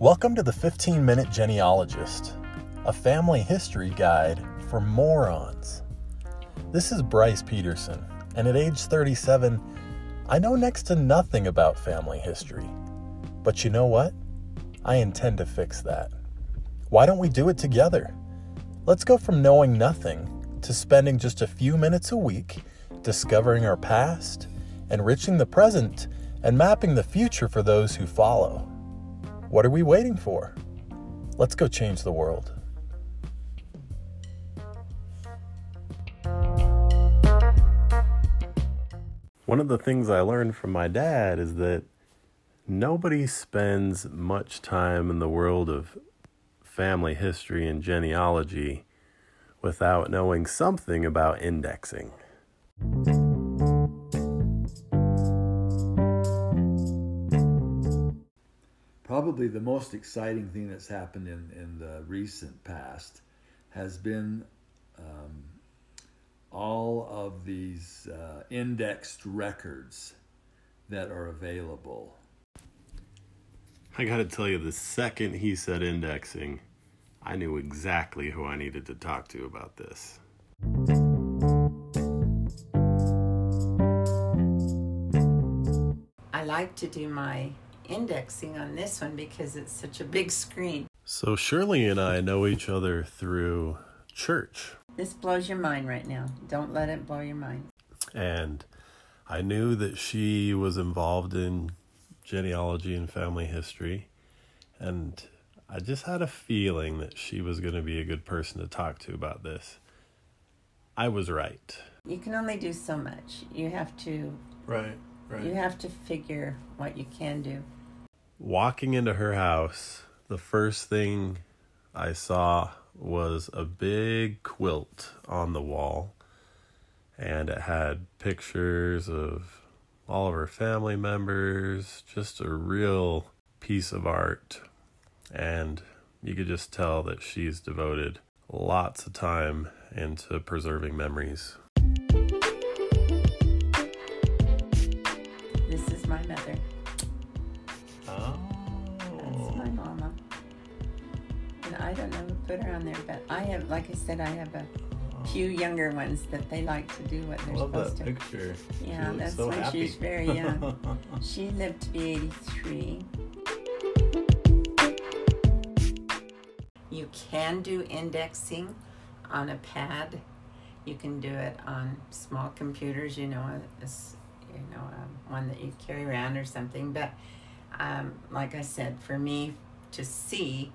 Welcome to the 15 Minute Genealogist, a family history guide for morons. This is Bryce Peterson, and at age 37, I know next to nothing about family history. But you know what? I intend to fix that. Why don't we do it together? Let's go from knowing nothing to spending just a few minutes a week discovering our past, enriching the present, and mapping the future for those who follow. What are we waiting for? Let's go change the world. One of the things I learned from my dad is that nobody spends much time in the world of family history and genealogy without knowing something about indexing. Probably the most exciting thing that's happened in, in the recent past has been um, all of these uh, indexed records that are available. I gotta tell you, the second he said indexing, I knew exactly who I needed to talk to about this. I like to do my indexing on this one because it's such a big screen. So, Shirley and I know each other through church. This blows your mind right now. Don't let it blow your mind. And I knew that she was involved in genealogy and family history. And I just had a feeling that she was going to be a good person to talk to about this. I was right. You can only do so much. You have to Right, right. you have to figure what you can do. Walking into her house, the first thing I saw was a big quilt on the wall. And it had pictures of all of her family members, just a real piece of art. And you could just tell that she's devoted lots of time into preserving memories. I don't know who put her on there, but I have, like I said, I have a few younger ones that they like to do what they're Love supposed that to. picture. Yeah, that's so when happy. she's very young. She lived to be 83. You can do indexing on a pad. You can do it on small computers, you know, a, a you know, um, one that you carry around or something. But um, like I said, for me to see,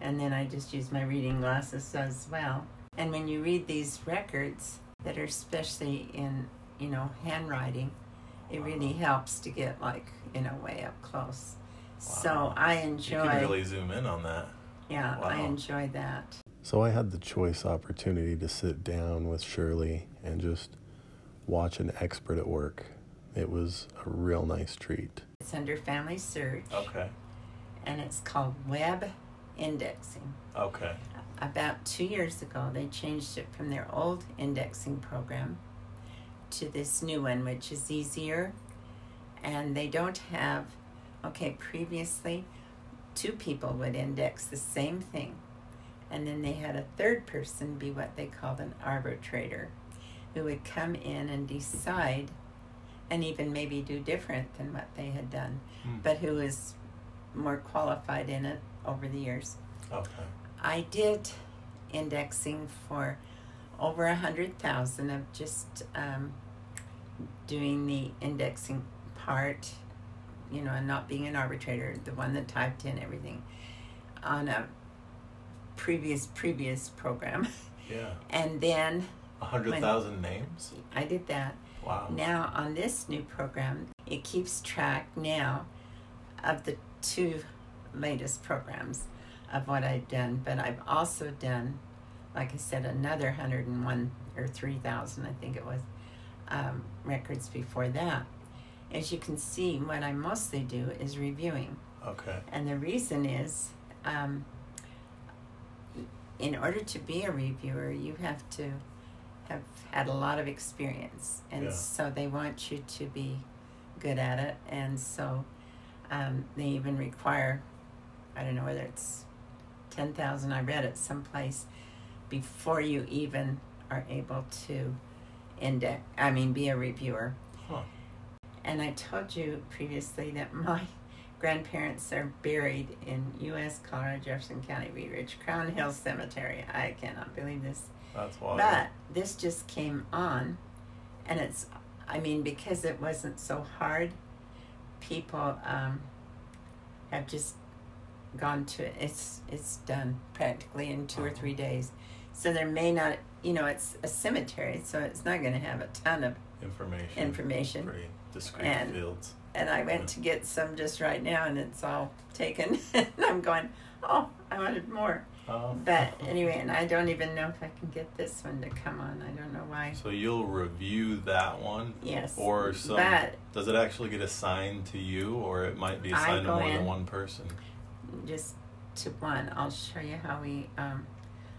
and then I just use my reading glasses as well. And when you read these records that are especially in, you know, handwriting, it really helps to get like, you know, way up close. So Wow. I You enjoy, can really zoom in on that. yeah, I enjoy that. So I had the choice opportunity to sit down with Shirley and just watch an expert at work. It was a real nice treat. It's under Family Search, Okay. and it's called Web Indexing. Okay. About two years ago, they changed it from their old indexing program to this new one, which is easier. And they don't have, okay, previously, two people would index the same thing. And then they had a third person be what they called an arbitrator, who would come in and decide and even maybe do different than what they had done, Hmm. but who was more qualified in it over the years. Okay. I did indexing for over a hundred thousand of just um, doing the indexing part, you know, and not being an arbitrator, the one that typed in everything on a previous previous program, Yeah. and then A hundred thousand names? I did that. Wow. Now on this new program, it keeps track now of the two latest programs of what I've done, but I've also done, like I said, another hundred and one or three thousand, I think it was, um, records before that. As you can see, what I mostly do is reviewing. Okay. And the reason is, um, in order to be a reviewer, you have to have had a lot of experience, and Yeah. so they want you to be good at it, and so um, they even require I don't know whether it's 10,000, I read it someplace, before you even are able to index, I mean, be a reviewer. Huh. And I told you previously that my grandparents are buried in U.S. Colorado Jefferson County, Wheat Ridge Crown Hill Cemetery. I cannot believe this. That's wild. But this just came on, and it's, I mean, because it wasn't so hard, people um, have just gone to it. It's it's done practically in two or three days. So there may not, you know, it's a cemetery, so it's not going to have a ton of information. information. Pretty discrete And- fields. And I went to get some just right now, and it's all taken. and I'm going, oh, I wanted more. Oh. But anyway, and I don't even know if I can get this one to come on. I don't know why. So you'll review that one, Yes. or some? But does it actually get assigned to you, or it might be assigned to more than one person? just to one, I'll show you how we. Um,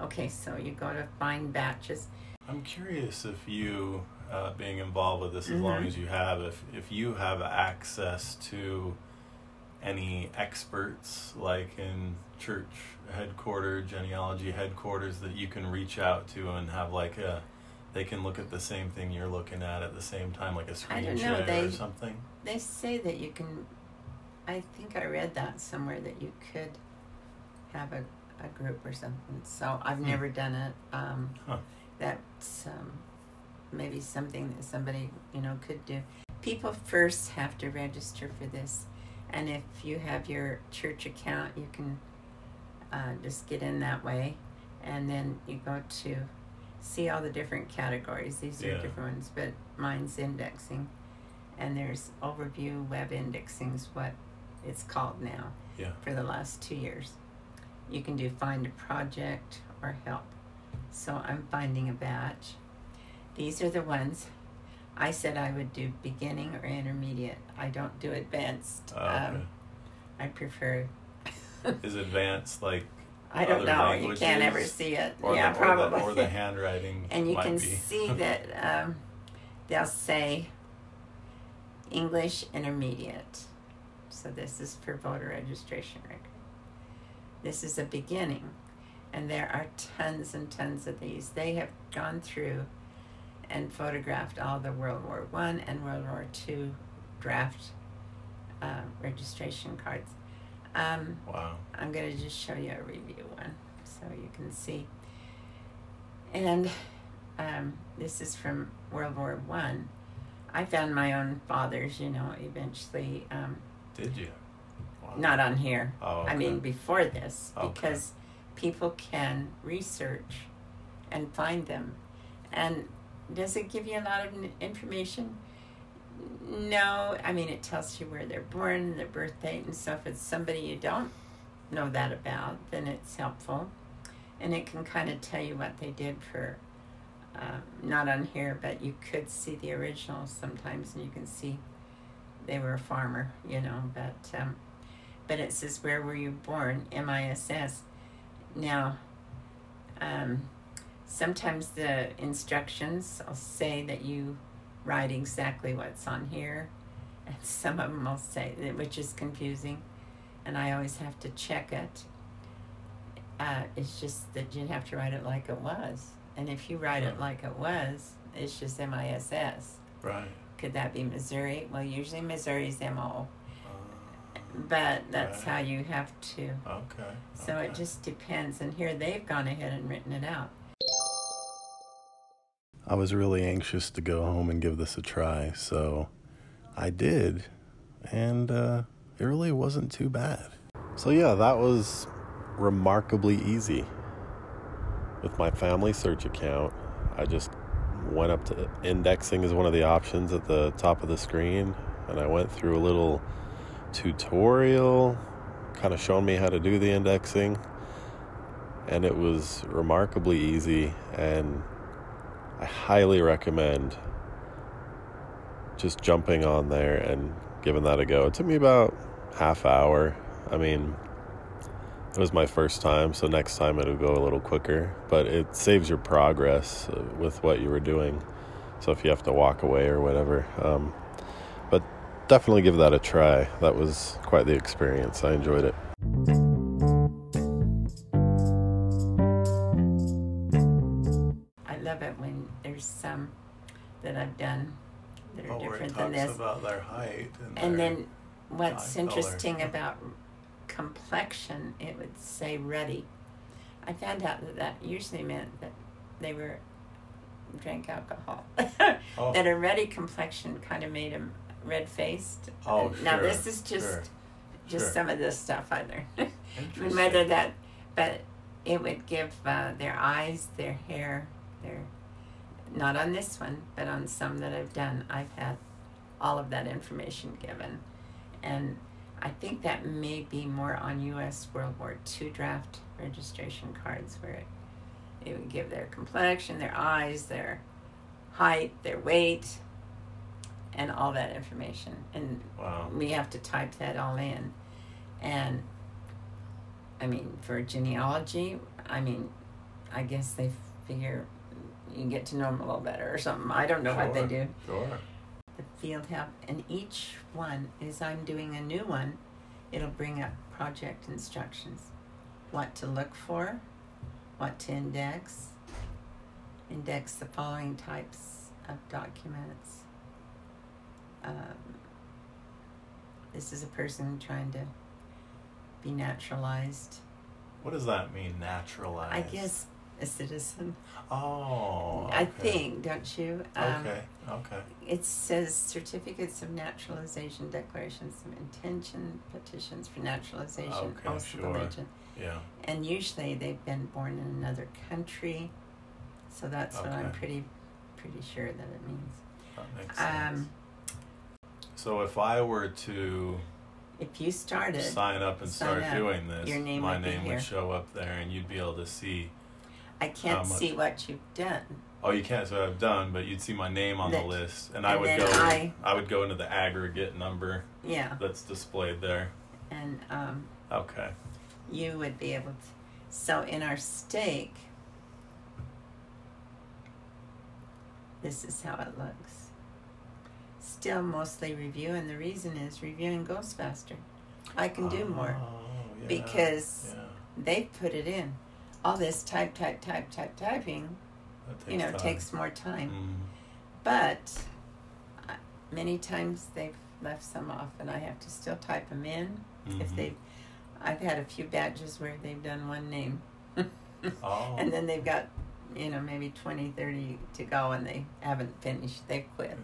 okay, so you go to find batches. I'm curious if you, uh, being involved with this as long Mhm. as you have, if if you have access to any experts like in church headquarters, genealogy headquarters that you can reach out to and have like a they can look at the same thing you're looking at at the same time, like a I screen don't know, share or something. They say that you can. I think I read that somewhere that you could have a, a group or something. So I've Hmm. never done it. Um, Huh. That's um, maybe something that somebody you know could do. People first have to register for this, and if you have your church account, you can uh, just get in that way, and then you go to see all the different categories. These are different ones, but mine's indexing, and there's overview web indexing's what it's called now Yeah. for the last two years. You can do find a project or help. So I'm finding a batch. These are the ones I said I would do beginning or intermediate. I don't do advanced. Oh, okay. Um, I prefer. Is advanced like I don't know. You can't ever see it. or yeah, the, probably. or the or the handwriting and you can be. see that um, they'll say English intermediate. So this is for voter registration record. This is a beginning, and there are tons and tons of these. They have gone through and photographed all the World War One and World War Two draft uh, registration cards. Um, wow. I'm going to just show you a review one so you can see. And um, this is from World War One. I. found my own fathers, you know, eventually, um, Did you? Wow. not on here. Oh, I mean, before this, Okay. because people can research and find them. And does it give you a lot of information? No, I mean, it tells you where they're born, their birth date, and so if it's somebody you don't know that about, then it's helpful. And it can kind of tell you what they did for, um, not on here, but you could see the originals sometimes, and you can see they were a farmer, you know, but. Um, but it says where were you born miss now um, sometimes the instructions I'll say that you write exactly what's on here and some of them will say which is confusing and i always have to check it uh, it's just that you have to write it like it was and if you write it like it was it's just miss Right. could that be missouri well usually missouri's mo Uh, but that's Right. how you have to. okay. So okay. it just depends. And here they've gone ahead and written it out. I was really anxious to go home and give this a try, so I did, and uh, it really wasn't too bad. So, yeah, that was remarkably easy. With my family search account, I just went up to indexing is one of the options at the top of the screen, and I went through a little tutorial kind of showing me how to do the indexing, and it was remarkably easy and I highly recommend just jumping on there and giving that a go. It took me about half hour. I mean, it was my first time, so next time it'll go a little quicker, but it saves your progress uh, with what you were doing. So if you have to walk away or whatever, um, but definitely give that a try. That was quite the experience. I enjoyed it. I've done that are different than this. about their height and, And their- then what's eye color. interesting about complexion, it would say ruddy. I found out that that usually meant that they were drank alcohol. Oh. That a ruddy complexion kind of made them red faced. Oh, Now sure, this is just sure, just sure. some of this stuff I learned. and whether that, but it would give uh, their eyes, their hair, their not on this one, but on some that I've done, I've had all of that information given, and I think that may be more on U.S. World War II draft registration cards where it, it would give their complexion, their eyes, their height, their weight, and all that information, and Wow. we have to type that all in. And I mean, for genealogy, I mean, I guess they figure you get to know them a little better or something. I don't know what they do. Sure. The field help, and each one, as I'm doing a new one, it'll bring up project instructions what to look for, what to index, index the following types of documents. Um, this is a person trying to be naturalized. What does that mean, naturalized? I guess a citizen. Oh. I think, don't you? Um, Okay. Okay. It says certificates of naturalization, declarations of intention, petitions for naturalization, Okay, oaths sure. allegiance. Yeah. And usually they've been born in another country, so that's what I'm pretty, pretty sure that it means. That makes sense. Um, so if I were to if you started, sign up and start up, doing this, name my would name here. would show up there, and you'd be able to see. I can't see what you've done. Oh, you can't. So I've done, but you'd see my name on That- the list, and I and would go. I- I would go into the aggregate number Yeah, that's displayed there. and um, Okay. you would be able to. So in our stake, this is how it looks. Still mostly review, and the reason is reviewing goes faster. I can do more Oh, yeah, because yeah, they put it in. All this type, type, type, type, typing, you know, time. takes more time. Mm. But uh, many times they've left some off, and I have to still type them in. If Mhm. they, I've had a few batches where they've done one name, Oh. and then they've got, you know, maybe 20, 30 to go, and they haven't finished. They quit.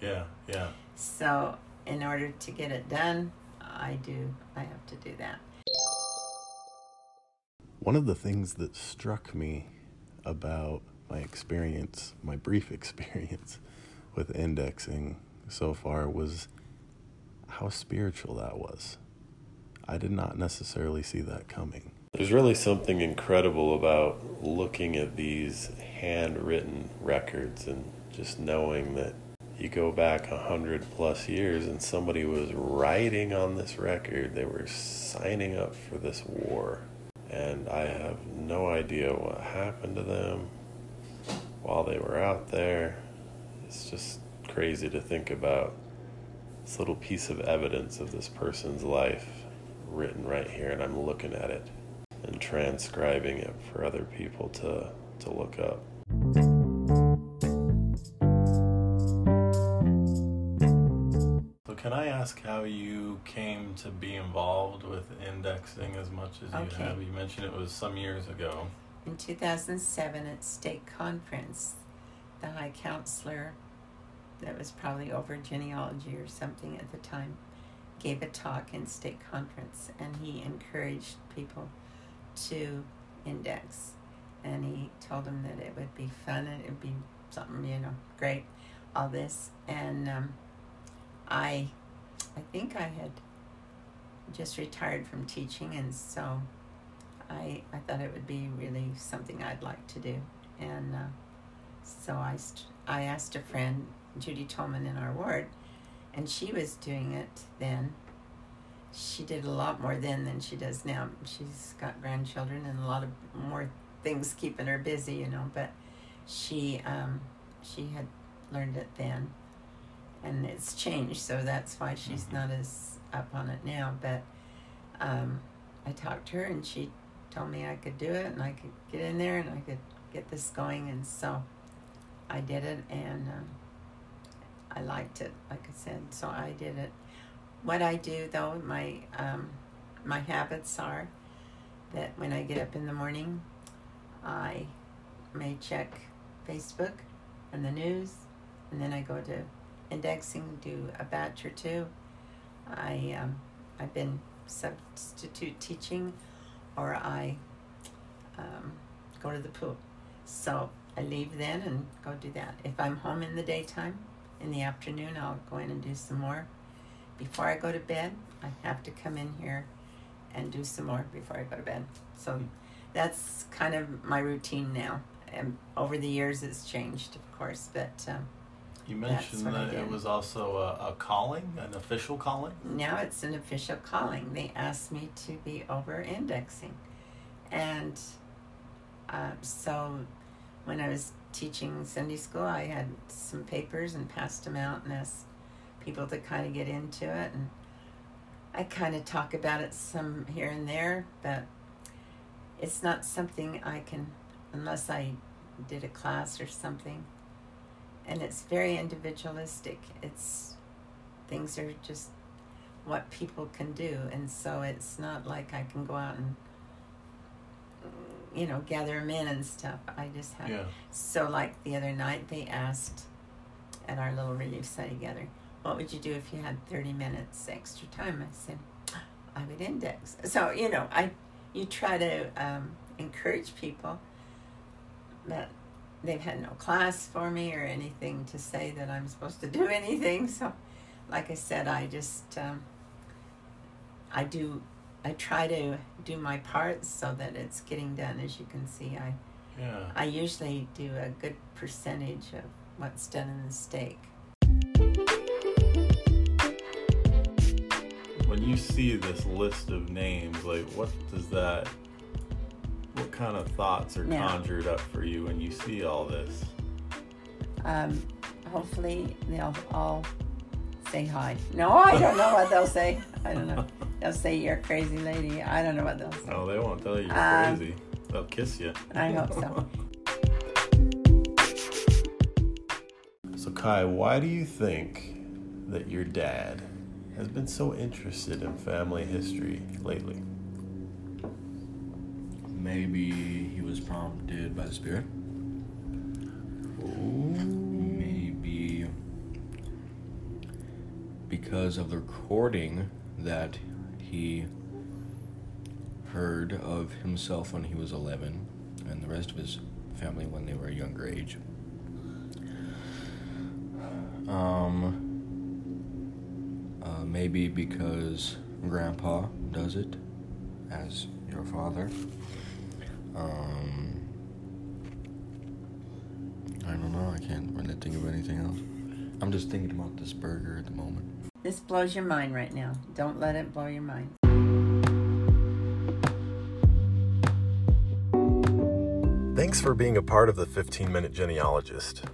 Yeah. Yeah. So in order to get it done, I do. I have to do that. One of the things that struck me about my experience, my brief experience with indexing so far, was how spiritual that was. I did not necessarily see that coming. There's really something incredible about looking at these handwritten records and just knowing that you go back a hundred plus years and somebody was writing on this record, they were signing up for this war. And I have no idea what happened to them while they were out there. It's just crazy to think about this little piece of evidence of this person's life written right here, and I'm looking at it and transcribing it for other people to, to look up. Can I ask how you came to be involved with indexing as much as you Okay. have? You mentioned it was some years ago. In 2007, at stake conference, the high counselor, that was probably over genealogy or something at the time, gave a talk in stake conference, and he encouraged people to index, and he told them that it would be fun and it would be something you know great, all this, and um, I, I think I had just retired from teaching, and so I, I thought it would be really something I'd like to do. And uh, so I, st- I asked a friend, Judy Tolman in our ward, and she was doing it then. She did a lot more then than she does now. She's got grandchildren and a lot of more things keeping her busy, you know. But she um, she had learned it then, and it's changed, so that's why she's Mhm. not as up on it now. But um, I talked to her, and she told me I could do it and I could get in there and I could get this going. And so I did it and um, I liked it, like I said, so I did it. What I do though, my um, my habits are that when I get up in the morning, I may check Facebook and the news, and then I go to indexing, do a batch or two. I um, I've been substitute teaching, or I um, go to the pool. So I leave then and go do that. If I'm home in the daytime, in the afternoon, I'll go in and do some more. Before I go to bed, I have to come in here and do some more before I go to bed. So that's kind of my routine now. And over the years, it's changed, of course, but um, You mentioned that it was also a, a calling, an official calling. now it's an official calling. They asked me to be over indexing. And uh, so when I was teaching Sunday school, I had some papers and passed them out and asked people to kind of get into it. And I kind of talk about it some here and there, but it's not something I can, unless I did a class or something. And it's very individualistic. It's things are just what people can do and so it's not like i can go out and you know gather them in and stuff i just have Yeah. so like the other night they asked at our little relief society gathering what would you do if you had 30 minutes extra time i said i would index so you know i you try to um, encourage people but they've had no class for me or anything to say that i'm supposed to do anything so like I said, I just um, I do I try to do my part so that it's getting done. As you can see, I Yeah. I usually do a good percentage of what's done in the stake. When you see this list of names, like what does that, kind of thoughts are Yeah. conjured up for you when you see all this? Um, hopefully, they'll all say hi. No, I don't know what they'll say. I don't know. They'll say you're a crazy lady. I don't know what they'll say. No, they won't tell you you're Um, crazy. They'll kiss you. I hope so. So, Kai, why do you think that your dad has been so interested in family history lately? Maybe he was prompted by the Spirit. Maybe because of the recording that he heard of himself when he was 11 and the rest of his family when they were a younger age. Um, uh, maybe because Grandpa does it as your father. Um, I don't know. I can't really think of anything else. I'm just thinking about this burger at the moment. This blows your mind right now. Don't let it blow your mind. Thanks for being a part of the 15 Minute Genealogist.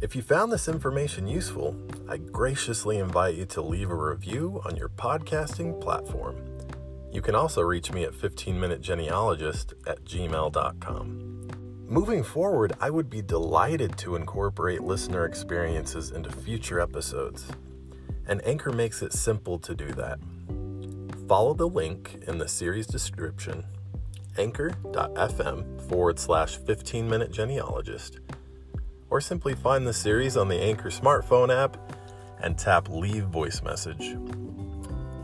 If you found this information useful, I graciously invite you to leave a review on your podcasting platform. You can also reach me at 15minutegenealogist at gmail.com. Moving forward, I would be delighted to incorporate listener experiences into future episodes, and Anchor makes it simple to do that. Follow the link in the series description anchor.fm forward slash 15 minute genealogist, or simply find the series on the Anchor smartphone app and tap leave voice message.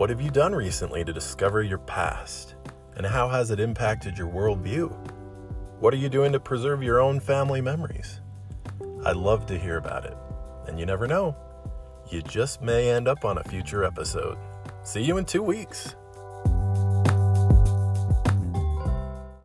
What have you done recently to discover your past, and how has it impacted your worldview? What are you doing to preserve your own family memories? I'd love to hear about it, and you never know, you just may end up on a future episode. See you in two weeks.